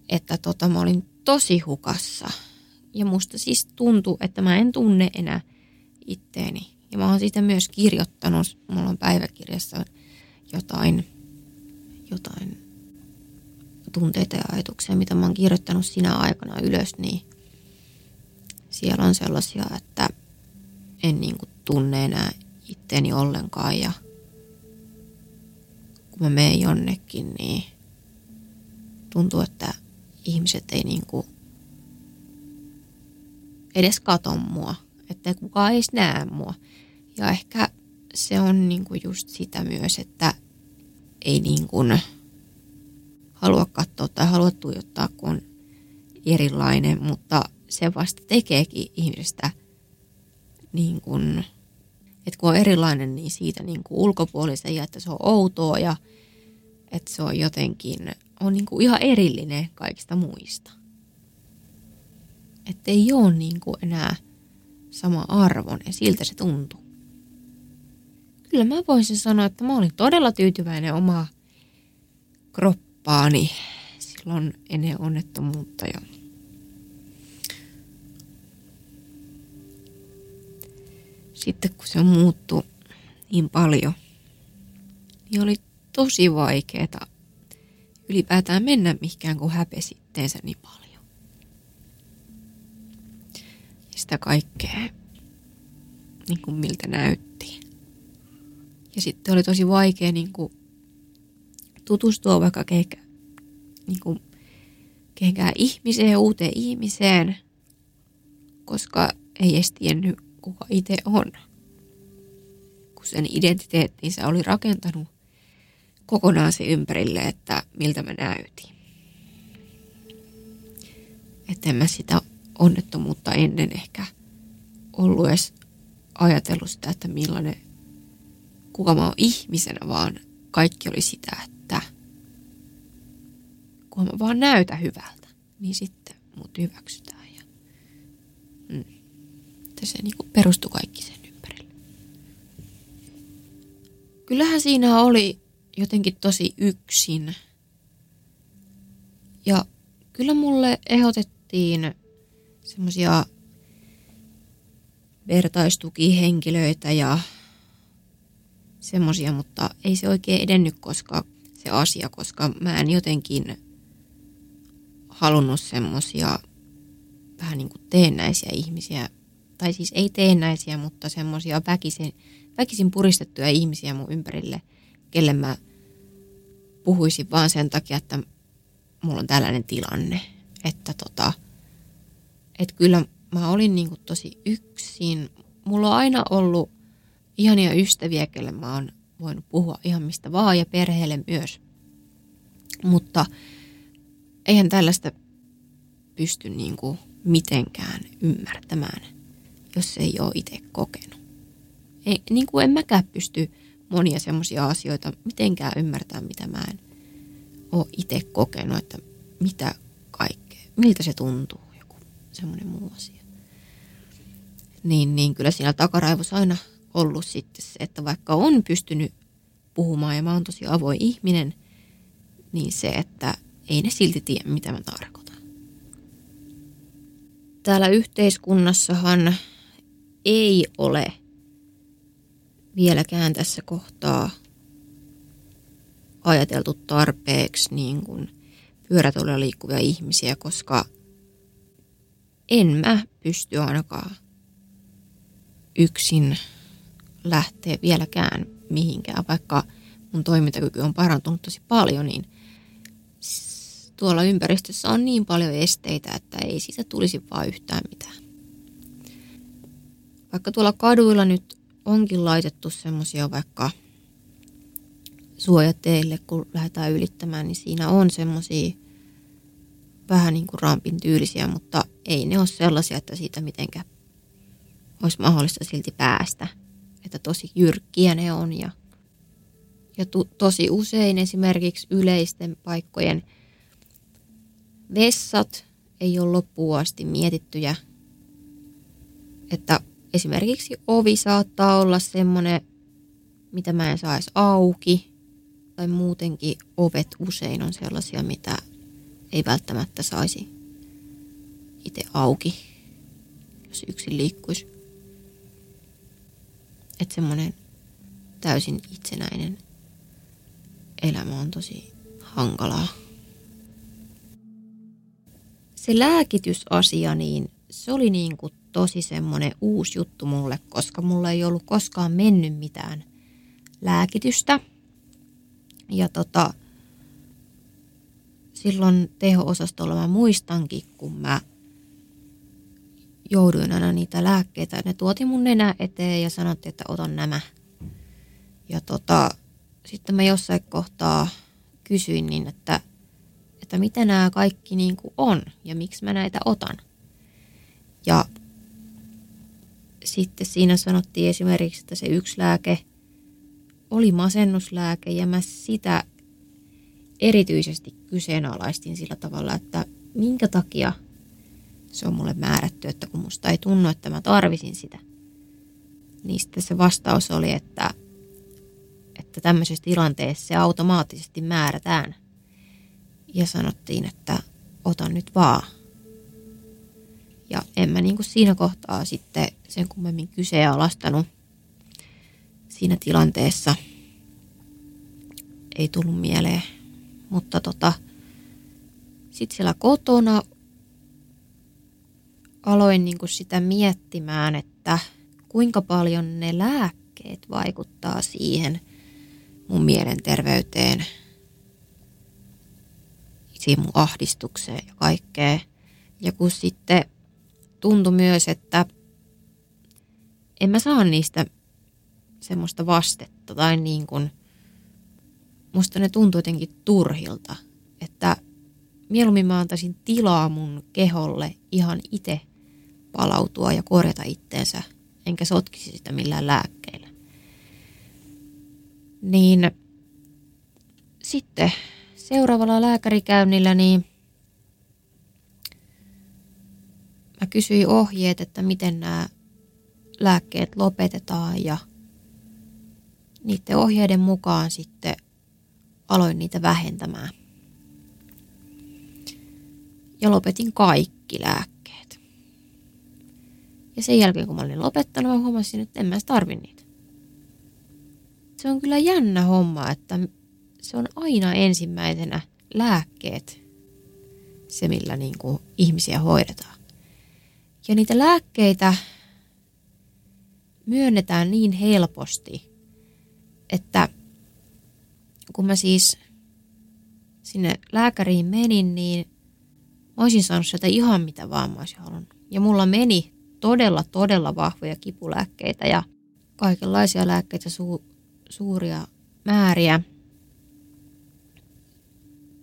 Että tota, mä olin tosi hukassa. Ja musta siis tuntuu, että mä en tunne enää itteeni. Ja mä oon siitä myös kirjoittanut, mulla on päiväkirjassa jotain, jotain tunteita ja ajatuksia, mitä mä oon kirjoittanut sinä aikana ylös, niin siellä on sellaisia, että en niin kuin tunne enää itteeni ollenkaan ja kun mä menen jonnekin, niin tuntuu, että ihmiset ei niinku edes kato mua, että kukaan ei näe mua. Ja ehkä se on niinku just sitä myös, että ei niinku halua katsoa tai halua tuijottaa, kun on erilainen, mutta se vasta tekeekin ihmisestä niin kuin, että kun on erilainen, niin siitä niin kuin ulkopuolisen ja että se on outoa ja että se on jotenkin on niin kuin ihan erillinen kaikista muista. Että ei ole niin kuin enää sama arvon ja siltä se tuntuu. Kyllä mä voisin sanoa, että mä olin todella tyytyväinen omaa kroppaani silloin ennen onnettomuutta jo. Sitten kun se muuttui niin paljon, niin oli tosi vaikeaa ylipäätään mennä mihinkään, kun häpesi itteensä niin paljon. Ja sitä kaikkea, niin kuin miltä näytti. Ja sitten oli tosi vaikea niin kuin tutustua vaikka kehkä, niin kuin kehenkään ihmiseen, uuteen ihmiseen, koska ei edes tiennyt, kuka itse on. Kun sen identiteettinsä oli rakentanut kokonaan se ympärille, että miltä mä näytin. Että en mä sitä onnettomuutta ennen ehkä ollut edes ajatellut sitä, että millainen, kuka mä oon ihmisenä, vaan kaikki oli sitä, että kun mä vaan näytä hyvältä, niin sitten mut hyväksytään. Ja, mm, että se niin perustui kaikki sen ympärille. Kyllähän siinä oli jotenkin tosi yksin. Ja kyllä mulle ehdotettiin semmoisia vertaistukihenkilöitä ja semmoisia, mutta ei se oikein edennyt koska se asia, koska mä en jotenkin halunnut semmoisia vähän niin kuin teennäisiä ihmisiä, tai siis ei teennäisiä, mutta semmoisia väkisin, väkisin puristettuja ihmisiä mun ympärille – kelle mä puhuisin vaan sen takia, että mulla on tällainen tilanne. Että tota, et kyllä mä olin niinku tosi yksin. Mulla on aina ollut ihania ystäviä, kelle mä oon voinut puhua ihan mistä vaan ja perheelle myös. Mutta eihän tällaista pysty niinku mitenkään ymmärtämään, jos ei ole itse kokenut. Ei, niin kuin en mäkään pysty monia semmoisia asioita mitenkään ymmärtää, mitä mä en ole itse kokenut, että mitä kaikkea, miltä se tuntuu, joku semmoinen muu asia. Niin, niin kyllä siinä takaraivossa aina ollut sitten se, että vaikka on pystynyt puhumaan ja mä oon tosi avoin ihminen, niin se, että ei ne silti tiedä, mitä mä tarkoitan. Täällä yhteiskunnassahan ei ole vieläkään tässä kohtaa ajateltu tarpeeksi niin kuin pyörätuolilla liikkuvia ihmisiä, koska en mä pysty ainakaan yksin lähteä vieläkään mihinkään, vaikka mun toimintakyky on parantunut tosi paljon, niin tuolla ympäristössä on niin paljon esteitä, että ei siitä tulisi vaan yhtään mitään. Vaikka tuolla kaduilla nyt onkin laitettu semmoisia vaikka suojateille, kun lähdetään ylittämään, niin siinä on semmoisia vähän niin kuin rampin tyylisiä, mutta ei ne ole sellaisia, että siitä mitenkään olisi mahdollista silti päästä. Että tosi jyrkkiä ne on ja, ja to, tosi usein esimerkiksi yleisten paikkojen vessat ei ole loppuun asti mietittyjä, että esimerkiksi ovi saattaa olla semmoinen, mitä mä en saisi auki, tai muutenkin ovet usein on sellaisia, mitä ei välttämättä saisi itse auki, jos yksin liikkuisi. Että semmoinen täysin itsenäinen elämä on tosi hankalaa. Se lääkitysasia, niin se oli niin kuin tosi semmoinen uusi juttu mulle, koska mulla ei ollut koskaan mennyt mitään lääkitystä. Ja tota, silloin teho-osastolla mä muistankin, kun mä jouduin aina niitä lääkkeitä. Ne tuoti mun nenä eteen ja sanottiin, että otan nämä. Ja tota, sitten mä jossain kohtaa kysyin niin, että, että mitä nämä kaikki niin kuin on ja miksi mä näitä otan. Ja sitten siinä sanottiin esimerkiksi, että se yksi lääke oli masennuslääke ja mä sitä erityisesti kyseenalaistin sillä tavalla, että minkä takia se on mulle määrätty, että kun musta ei tunnu, että mä tarvisin sitä. Niin sitten se vastaus oli, että, että tämmöisessä tilanteessa se automaattisesti määrätään. Ja sanottiin, että otan nyt vaan. Ja en mä niin kuin siinä kohtaa sitten sen kummemmin kyseenalaistanut siinä tilanteessa. Ei tullut mieleen. Mutta tota, sitten siellä kotona aloin niin kuin sitä miettimään, että kuinka paljon ne lääkkeet vaikuttaa siihen mun mielenterveyteen, siihen mun ahdistukseen ja kaikkea. Ja kun sitten tuntui myös, että en mä saa niistä semmoista vastetta tai niin kuin, musta ne tuntui jotenkin turhilta, että mieluummin mä antaisin tilaa mun keholle ihan itse palautua ja korjata itteensä, enkä sotkisi sitä millään lääkkeillä. Niin sitten seuraavalla lääkärikäynnillä niin mä kysyin ohjeet, että miten nämä lääkkeet lopetetaan ja niiden ohjeiden mukaan sitten aloin niitä vähentämään. Ja lopetin kaikki lääkkeet. Ja sen jälkeen kun mä olin lopettanut, mä huomasin, että en mä tarvi niitä. Se on kyllä jännä homma, että se on aina ensimmäisenä lääkkeet se, millä niin kuin ihmisiä hoidetaan. Ja niitä lääkkeitä myönnetään niin helposti, että kun mä siis sinne lääkäriin menin, niin mä olisin saanut sieltä ihan mitä vaan mä olisin halunnut. Ja mulla meni todella, todella vahvoja kipulääkkeitä ja kaikenlaisia lääkkeitä, su- suuria määriä.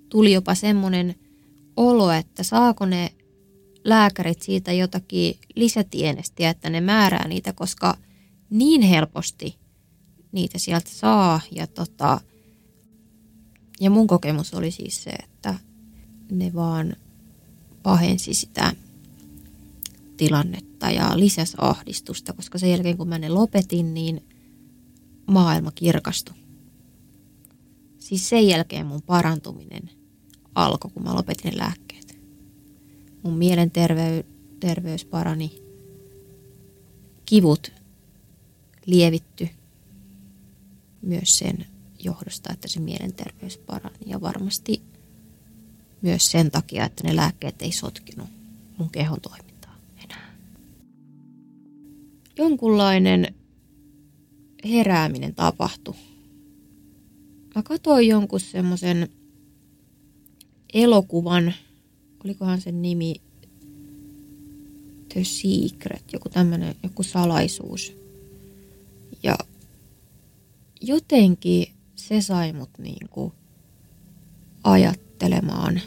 Tuli jopa semmoinen olo, että saako ne lääkärit siitä jotakin lisätienestiä, että ne määrää niitä, koska niin helposti niitä sieltä saa. Ja, tota, ja mun kokemus oli siis se, että ne vaan pahensi sitä tilannetta ja lisäsi ahdistusta, koska sen jälkeen kun mä ne lopetin, niin maailma kirkastui. Siis sen jälkeen mun parantuminen alkoi, kun mä lopetin ne lääkkeet. Mun mielenterveys parani, kivut lievitty myös sen johdosta, että se mielenterveys parani. Ja varmasti myös sen takia, että ne lääkkeet ei sotkinut mun kehon toimintaa enää. Jonkunlainen herääminen tapahtui. Mä katsoin jonkun semmoisen elokuvan, olikohan sen nimi The Secret, joku tämmöinen, joku salaisuus. Ja jotenkin se sai mut niinku ajattelemaan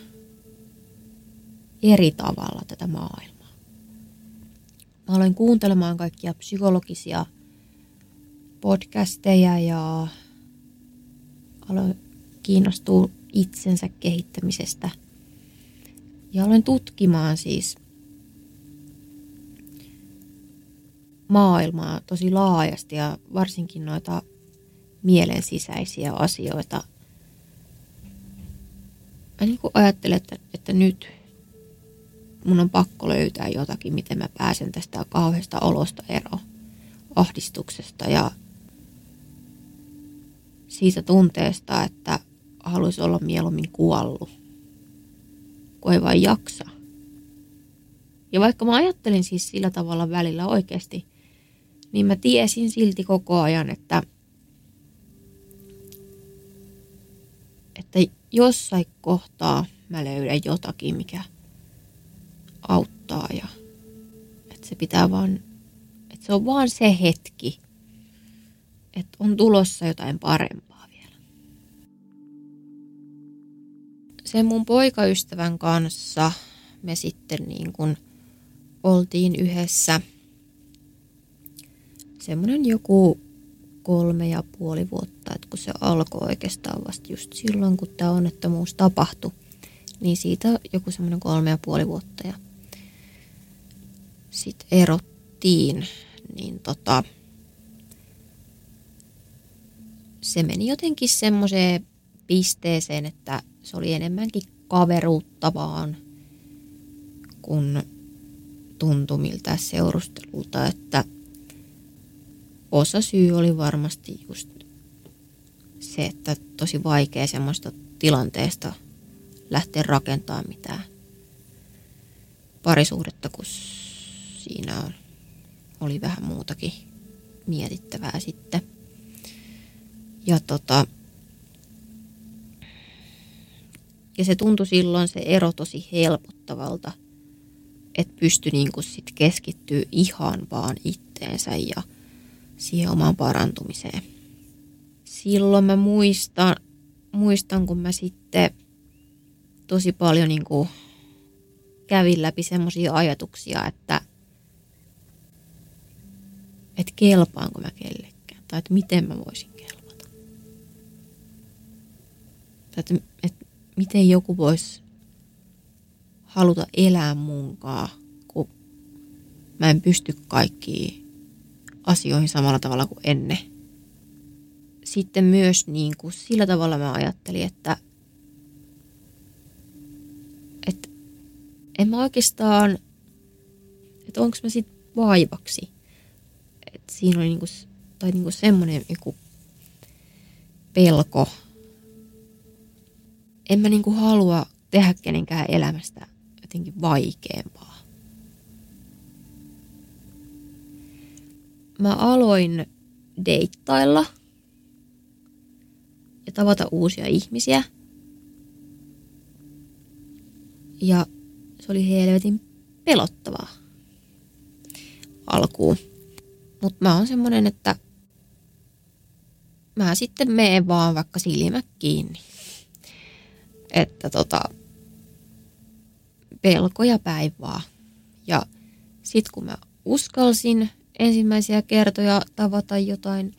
eri tavalla tätä maailmaa. Mä aloin kuuntelemaan kaikkia psykologisia podcasteja ja aloin kiinnostua itsensä kehittämisestä. Ja aloin tutkimaan siis maailmaa tosi laajasti ja varsinkin noita mielen sisäisiä asioita. Mä niin ajattelen, että, että nyt mun on pakko löytää jotakin, miten mä pääsen tästä kauheasta olosta eroon, ahdistuksesta ja siitä tunteesta, että haluaisi olla mieluummin kuollut, kun ei vain jaksa. Ja vaikka mä ajattelin siis sillä tavalla välillä oikeasti, niin mä tiesin silti koko ajan, että, että jossain kohtaa mä löydän jotakin, mikä auttaa ja että se pitää vaan, että se on vaan se hetki, että on tulossa jotain parempaa Sen mun poikaystävän kanssa me sitten niin kuin oltiin yhdessä semmoinen joku kolme ja puoli vuotta, että kun se alkoi oikeastaan vasta just silloin, kun tämä onnettomuus tapahtui, niin siitä joku semmoinen kolme ja puoli vuotta ja sitten erottiin, niin tota, se meni jotenkin semmoiseen pisteeseen, että se oli enemmänkin kaveruutta vaan, kun tuntui miltä seurustelulta, että osa syy oli varmasti just se, että tosi vaikea semmoista tilanteesta lähteä rakentamaan mitään parisuhdetta, kun siinä oli vähän muutakin mietittävää sitten. Ja tota, ja se tuntui silloin se ero tosi helpottavalta, että pystyi niinku sit keskittyä ihan vaan itteensä ja siihen omaan parantumiseen. Silloin mä muistan, muistan kun mä sitten tosi paljon niinku kävin läpi semmoisia ajatuksia, että, että kelpaanko mä kellekään tai että miten mä voisin kelpata. Tai että miten joku voisi haluta elää munkaa, kun mä en pysty kaikkiin asioihin samalla tavalla kuin ennen. Sitten myös niin kuin sillä tavalla mä ajattelin, että, että en mä oikeastaan, että onko mä sit vaivaksi. Että siinä oli niinku, tai niinku semmoinen joku pelko. En mä niinku halua tehdä kenenkään elämästä jotenkin vaikeampaa. Mä aloin deittailla ja tavata uusia ihmisiä. Ja se oli helvetin pelottavaa alkuun. Mutta mä oon semmonen, että mä sitten meen vaan vaikka silmät kiinni. Että tota, pelkoja päivää. Ja sit kun mä uskalsin ensimmäisiä kertoja tavata jotain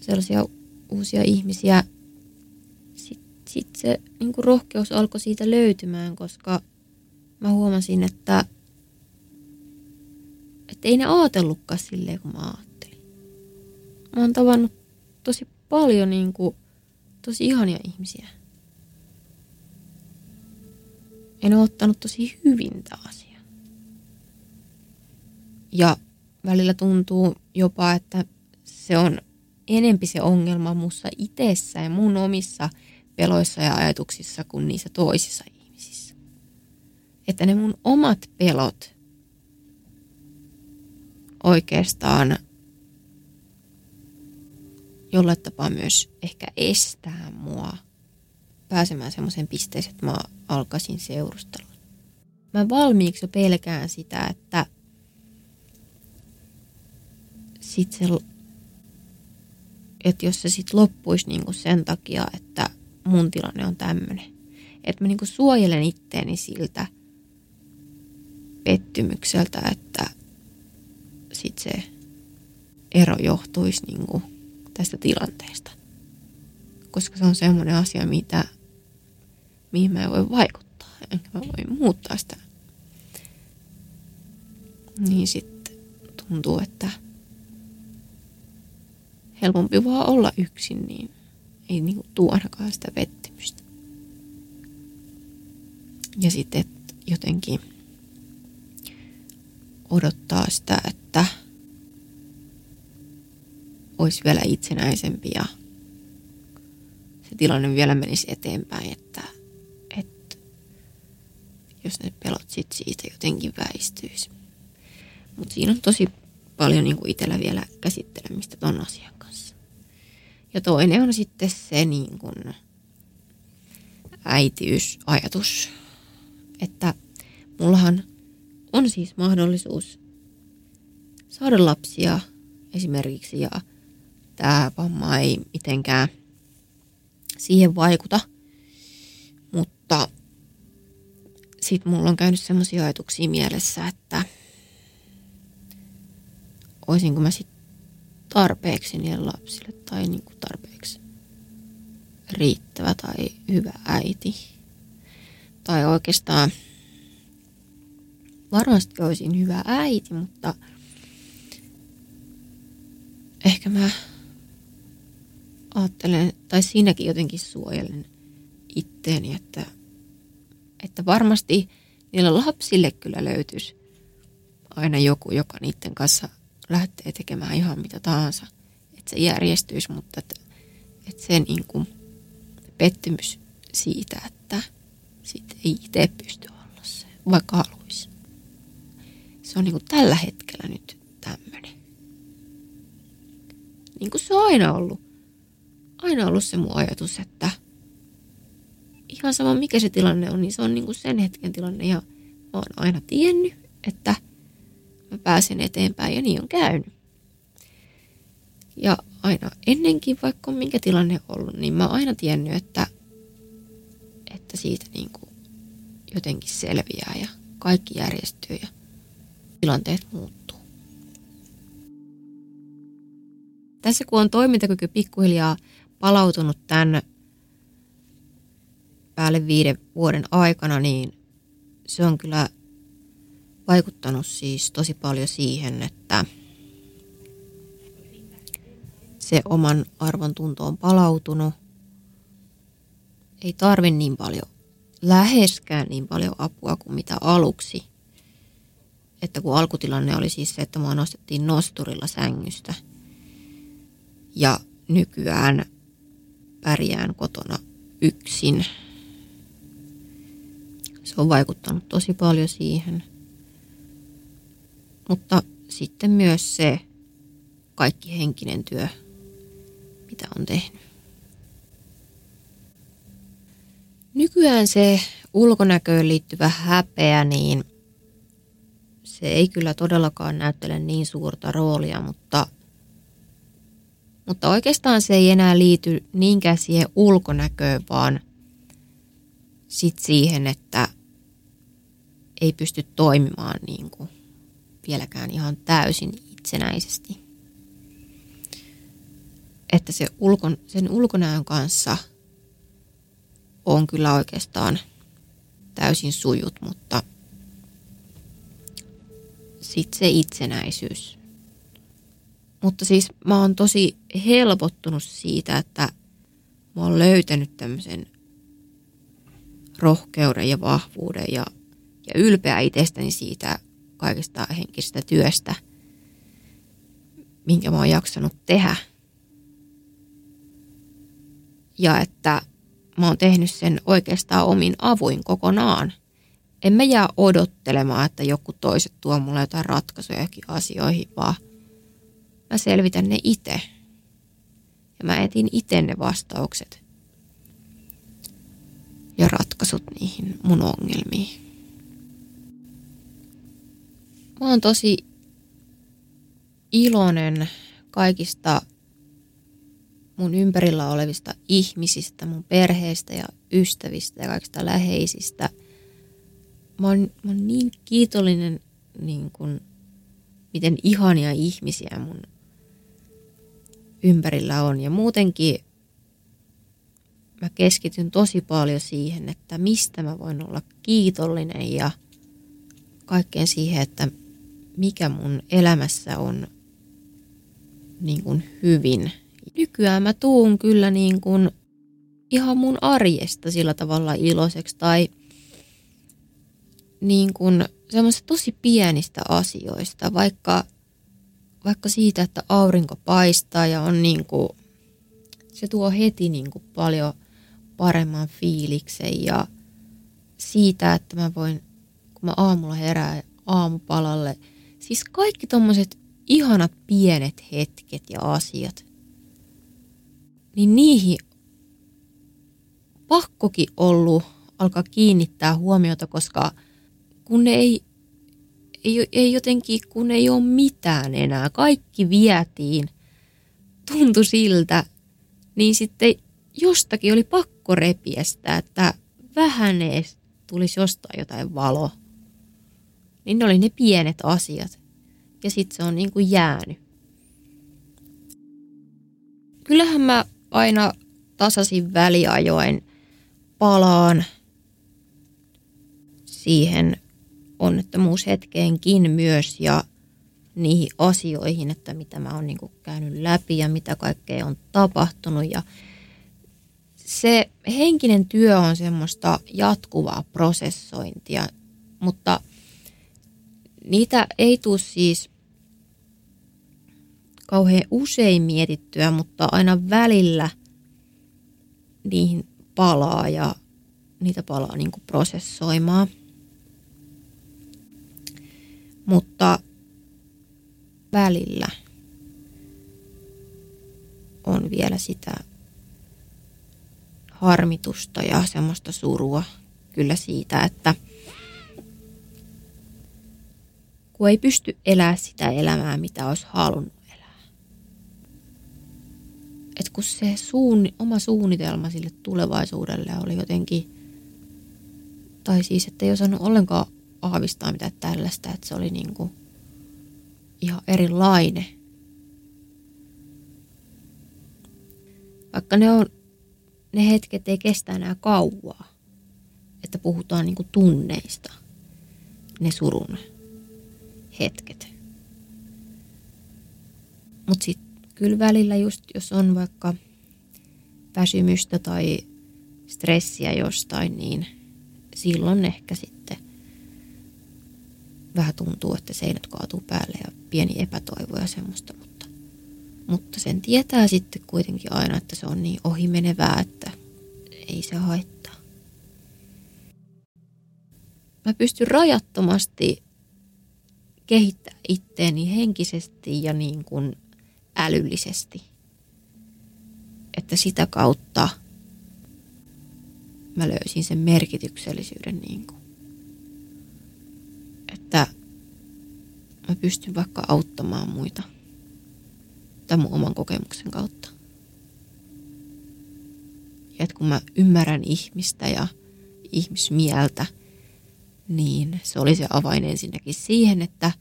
sellaisia uusia ihmisiä, sitten sit se niin rohkeus alkoi siitä löytymään, koska mä huomasin, että, että ei ne ajatellutkaan silleen, kun mä ajattelin. Mä oon tavannut tosi paljon niin kuin, tosi ihania ihmisiä. En ole ottanut tosi hyvin tämä asia. Ja välillä tuntuu jopa, että se on enempi se ongelma mussa itsessä ja mun omissa peloissa ja ajatuksissa kuin niissä toisissa ihmisissä. Että ne mun omat pelot oikeastaan jollain tapaa myös ehkä estää mua pääsemään semmoiseen pisteeseen, että mä alkaisin seurustella. Mä valmiiksi jo pelkään sitä, että sit se, että jos se sitten loppuisi niinku sen takia, että mun tilanne on tämmöinen. Että mä niinku suojelen itteeni siltä pettymykseltä, että sit se ero johtuisi niinku tästä tilanteesta. Koska se on semmoinen asia, mitä, mihin mä en voi vaikuttaa, enkä mä voi muuttaa sitä. Niin sitten tuntuu, että helpompi vaan olla yksin, niin ei niinku tuonakaan sitä pettymystä. Ja sitten jotenkin odottaa sitä, että olisi vielä itsenäisempi ja se tilanne vielä menisi eteenpäin, että jos ne pelot sit siitä jotenkin väistyisi. Mutta siinä on tosi paljon niin itsellä vielä käsittelemistä ton asian kanssa. Ja toinen on sitten se niin kuin äitiysajatus, että mullahan on siis mahdollisuus saada lapsia esimerkiksi ja tämä vamma ei mitenkään siihen vaikuta. Mutta sitten mulla on käynyt semmoisia ajatuksia mielessä, että olisinko mä sitten tarpeeksi niille lapsille tai niinku tarpeeksi riittävä tai hyvä äiti. Tai oikeastaan varmasti olisin hyvä äiti, mutta ehkä mä ajattelen, tai siinäkin jotenkin suojelen itteeni, että, että varmasti niillä lapsille kyllä löytyisi aina joku, joka niiden kanssa lähtee tekemään ihan mitä tahansa. Että se järjestyisi, mutta että, että se niin kuin pettymys siitä, että sit ei itse pysty olla se, vaikka haluaisi. Se on niin kuin tällä hetkellä nyt tämmöinen. Niin kuin se on aina ollut aina ollut se mun ajatus, että ihan sama mikä se tilanne on, niin se on niin kuin sen hetken tilanne. Ja mä oon aina tiennyt, että mä pääsen eteenpäin ja niin on käynyt. Ja aina ennenkin, vaikka on minkä tilanne ollut, niin mä oon aina tiennyt, että, että siitä niin kuin jotenkin selviää ja kaikki järjestyy ja tilanteet muuttuu. Tässä kun on toimintakyky pikkuhiljaa palautunut tämän päälle viiden vuoden aikana, niin se on kyllä vaikuttanut siis tosi paljon siihen, että se oman arvon tunto on palautunut. Ei tarvi niin paljon, läheskään niin paljon apua kuin mitä aluksi. Että kun alkutilanne oli siis se, että mua nostettiin nosturilla sängystä. Ja nykyään pärjään kotona yksin. Se on vaikuttanut tosi paljon siihen. Mutta sitten myös se kaikki henkinen työ, mitä on tehnyt. Nykyään se ulkonäköön liittyvä häpeä, niin se ei kyllä todellakaan näyttele niin suurta roolia, mutta – mutta oikeastaan se ei enää liity niinkään siihen ulkonäköön, vaan sit siihen, että ei pysty toimimaan niin kuin vieläkään ihan täysin itsenäisesti. Että se ulkon, sen ulkonäön kanssa on kyllä oikeastaan täysin sujut, mutta sitten se itsenäisyys. Mutta siis mä oon tosi helpottunut siitä, että mä oon löytänyt tämmöisen rohkeuden ja vahvuuden ja, ja ylpeä itsestäni siitä kaikesta henkisestä työstä, minkä mä oon jaksanut tehdä. Ja että mä oon tehnyt sen oikeastaan omin avuin kokonaan. En mä jää odottelemaan, että joku toiset tuo mulle jotain ratkaisuja asioihin, vaan mä selvitän ne itse. Ja mä etin itse ne vastaukset ja ratkaisut niihin mun ongelmiin. Mä oon tosi iloinen kaikista mun ympärillä olevista ihmisistä, mun perheestä ja ystävistä ja kaikista läheisistä. Mä oon, mä oon niin kiitollinen, niin kun, miten ihania ihmisiä mun ympärillä on. Ja muutenkin mä keskityn tosi paljon siihen, että mistä mä voin olla kiitollinen ja kaikkeen siihen, että mikä mun elämässä on niin kuin hyvin. Nykyään mä tuun kyllä niin kuin ihan mun arjesta sillä tavalla iloiseksi tai niin kuin semmoisista tosi pienistä asioista, vaikka, vaikka siitä, että aurinko paistaa ja on niin kuin, se tuo heti niin kuin paljon paremman fiiliksen ja siitä, että mä voin, kun mä aamulla herään aamupalalle, siis kaikki tommoset ihanat pienet hetket ja asiat, niin niihin pakkokin ollut alkaa kiinnittää huomiota, koska kun ne ei, ei, ei jotenkin, kun ei ole mitään enää, kaikki vietiin, tuntui siltä, niin sitten jostakin oli pakko repiä sitä, että vähän edes tulisi jostain jotain valo. Niin ne oli ne pienet asiat. Ja sitten se on niin kuin jäänyt. Kyllähän mä aina tasasin väliajoin palaan siihen onnettomuushetkeenkin myös ja niihin asioihin, että mitä mä oon niin käynyt läpi ja mitä kaikkea on tapahtunut ja se henkinen työ on semmoista jatkuvaa prosessointia, mutta niitä ei tule siis kauhean usein mietittyä, mutta aina välillä niihin palaa ja niitä palaa niin kuin prosessoimaan. Mutta välillä on vielä sitä harmitusta ja semmoista surua kyllä siitä, että kun ei pysty elämään sitä elämää, mitä olisi halunnut elää. Et kun se suun, oma suunnitelma sille tulevaisuudelle oli jotenkin, tai siis, että ei osannut ollenkaan aavistaa mitään tällaista, että se oli niin kuin ihan erilainen. Vaikka ne on ne hetket ei kestä enää kauaa. Että puhutaan niinku tunneista. Ne surun hetket. Mutta sitten kyllä välillä just, jos on vaikka väsymystä tai stressiä jostain, niin silloin ehkä sitten vähän tuntuu, että seinät kaatuu päälle ja pieni epätoivo ja semmoista. Mutta sen tietää sitten kuitenkin aina, että se on niin ohimenevää, että ei se haittaa. Mä pystyn rajattomasti kehittämään itteeni henkisesti ja niin kuin älyllisesti. Että sitä kautta mä löysin sen merkityksellisyyden niin kuin. Että mä pystyn vaikka auttamaan muita – tämän mun oman kokemuksen kautta. Ja että kun mä ymmärrän ihmistä ja ihmismieltä, niin se oli se avain ensinnäkin siihen, että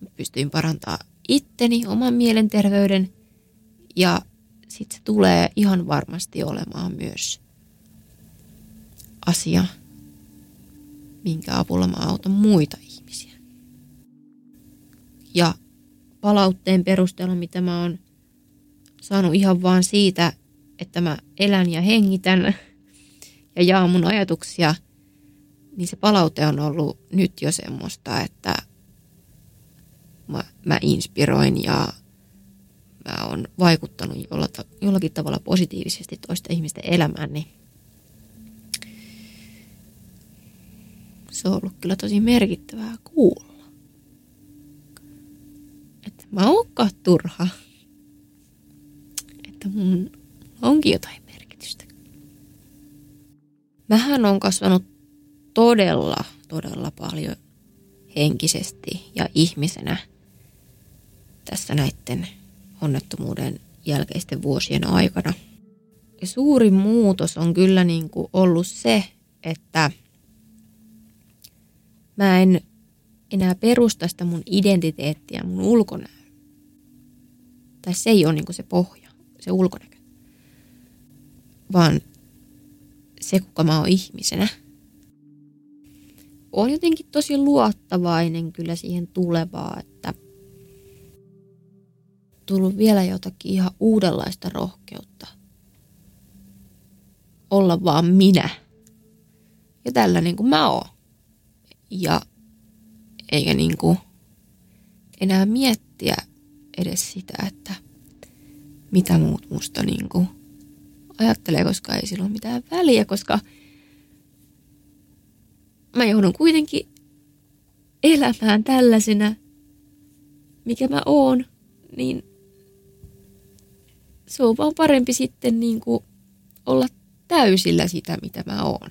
mä pystyin parantaa itteni, oman mielenterveyden ja sitten se tulee ihan varmasti olemaan myös asia, minkä avulla mä autan muita ihmisiä. Ja palautteen perusteella, mitä mä oon saanut ihan vaan siitä, että mä elän ja hengitän ja jaan mun ajatuksia, niin se palaute on ollut nyt jo semmoista, että mä, inspiroin ja mä oon vaikuttanut jollakin tavalla positiivisesti toisten ihmisten elämään, niin se on ollut kyllä tosi merkittävää kuulla. Että mä oonkaan turha. Että mun onkin jotain merkitystä. Mähän on kasvanut todella, todella paljon henkisesti ja ihmisenä tässä näiden onnettomuuden jälkeisten vuosien aikana. Ja suurin muutos on kyllä niin kuin ollut se, että mä en enää perusta sitä mun identiteettiä mun ulkonäön. Tai se ei ole niin kuin se pohja, se ulkonäkö. Vaan se, kuka mä oon ihmisenä. Oon jotenkin tosi luottavainen kyllä siihen tulevaa, että tullut vielä jotakin ihan uudenlaista rohkeutta. Olla vaan minä. Ja tällainen kuin mä oon. Ja eikä niin kuin enää miettiä edes sitä, että mitä muut musta niin kuin ajattelee, koska ei sillä ole mitään väliä, koska mä joudun kuitenkin elämään tällaisena, mikä mä oon, niin se on vaan parempi sitten niin kuin olla täysillä sitä, mitä mä oon.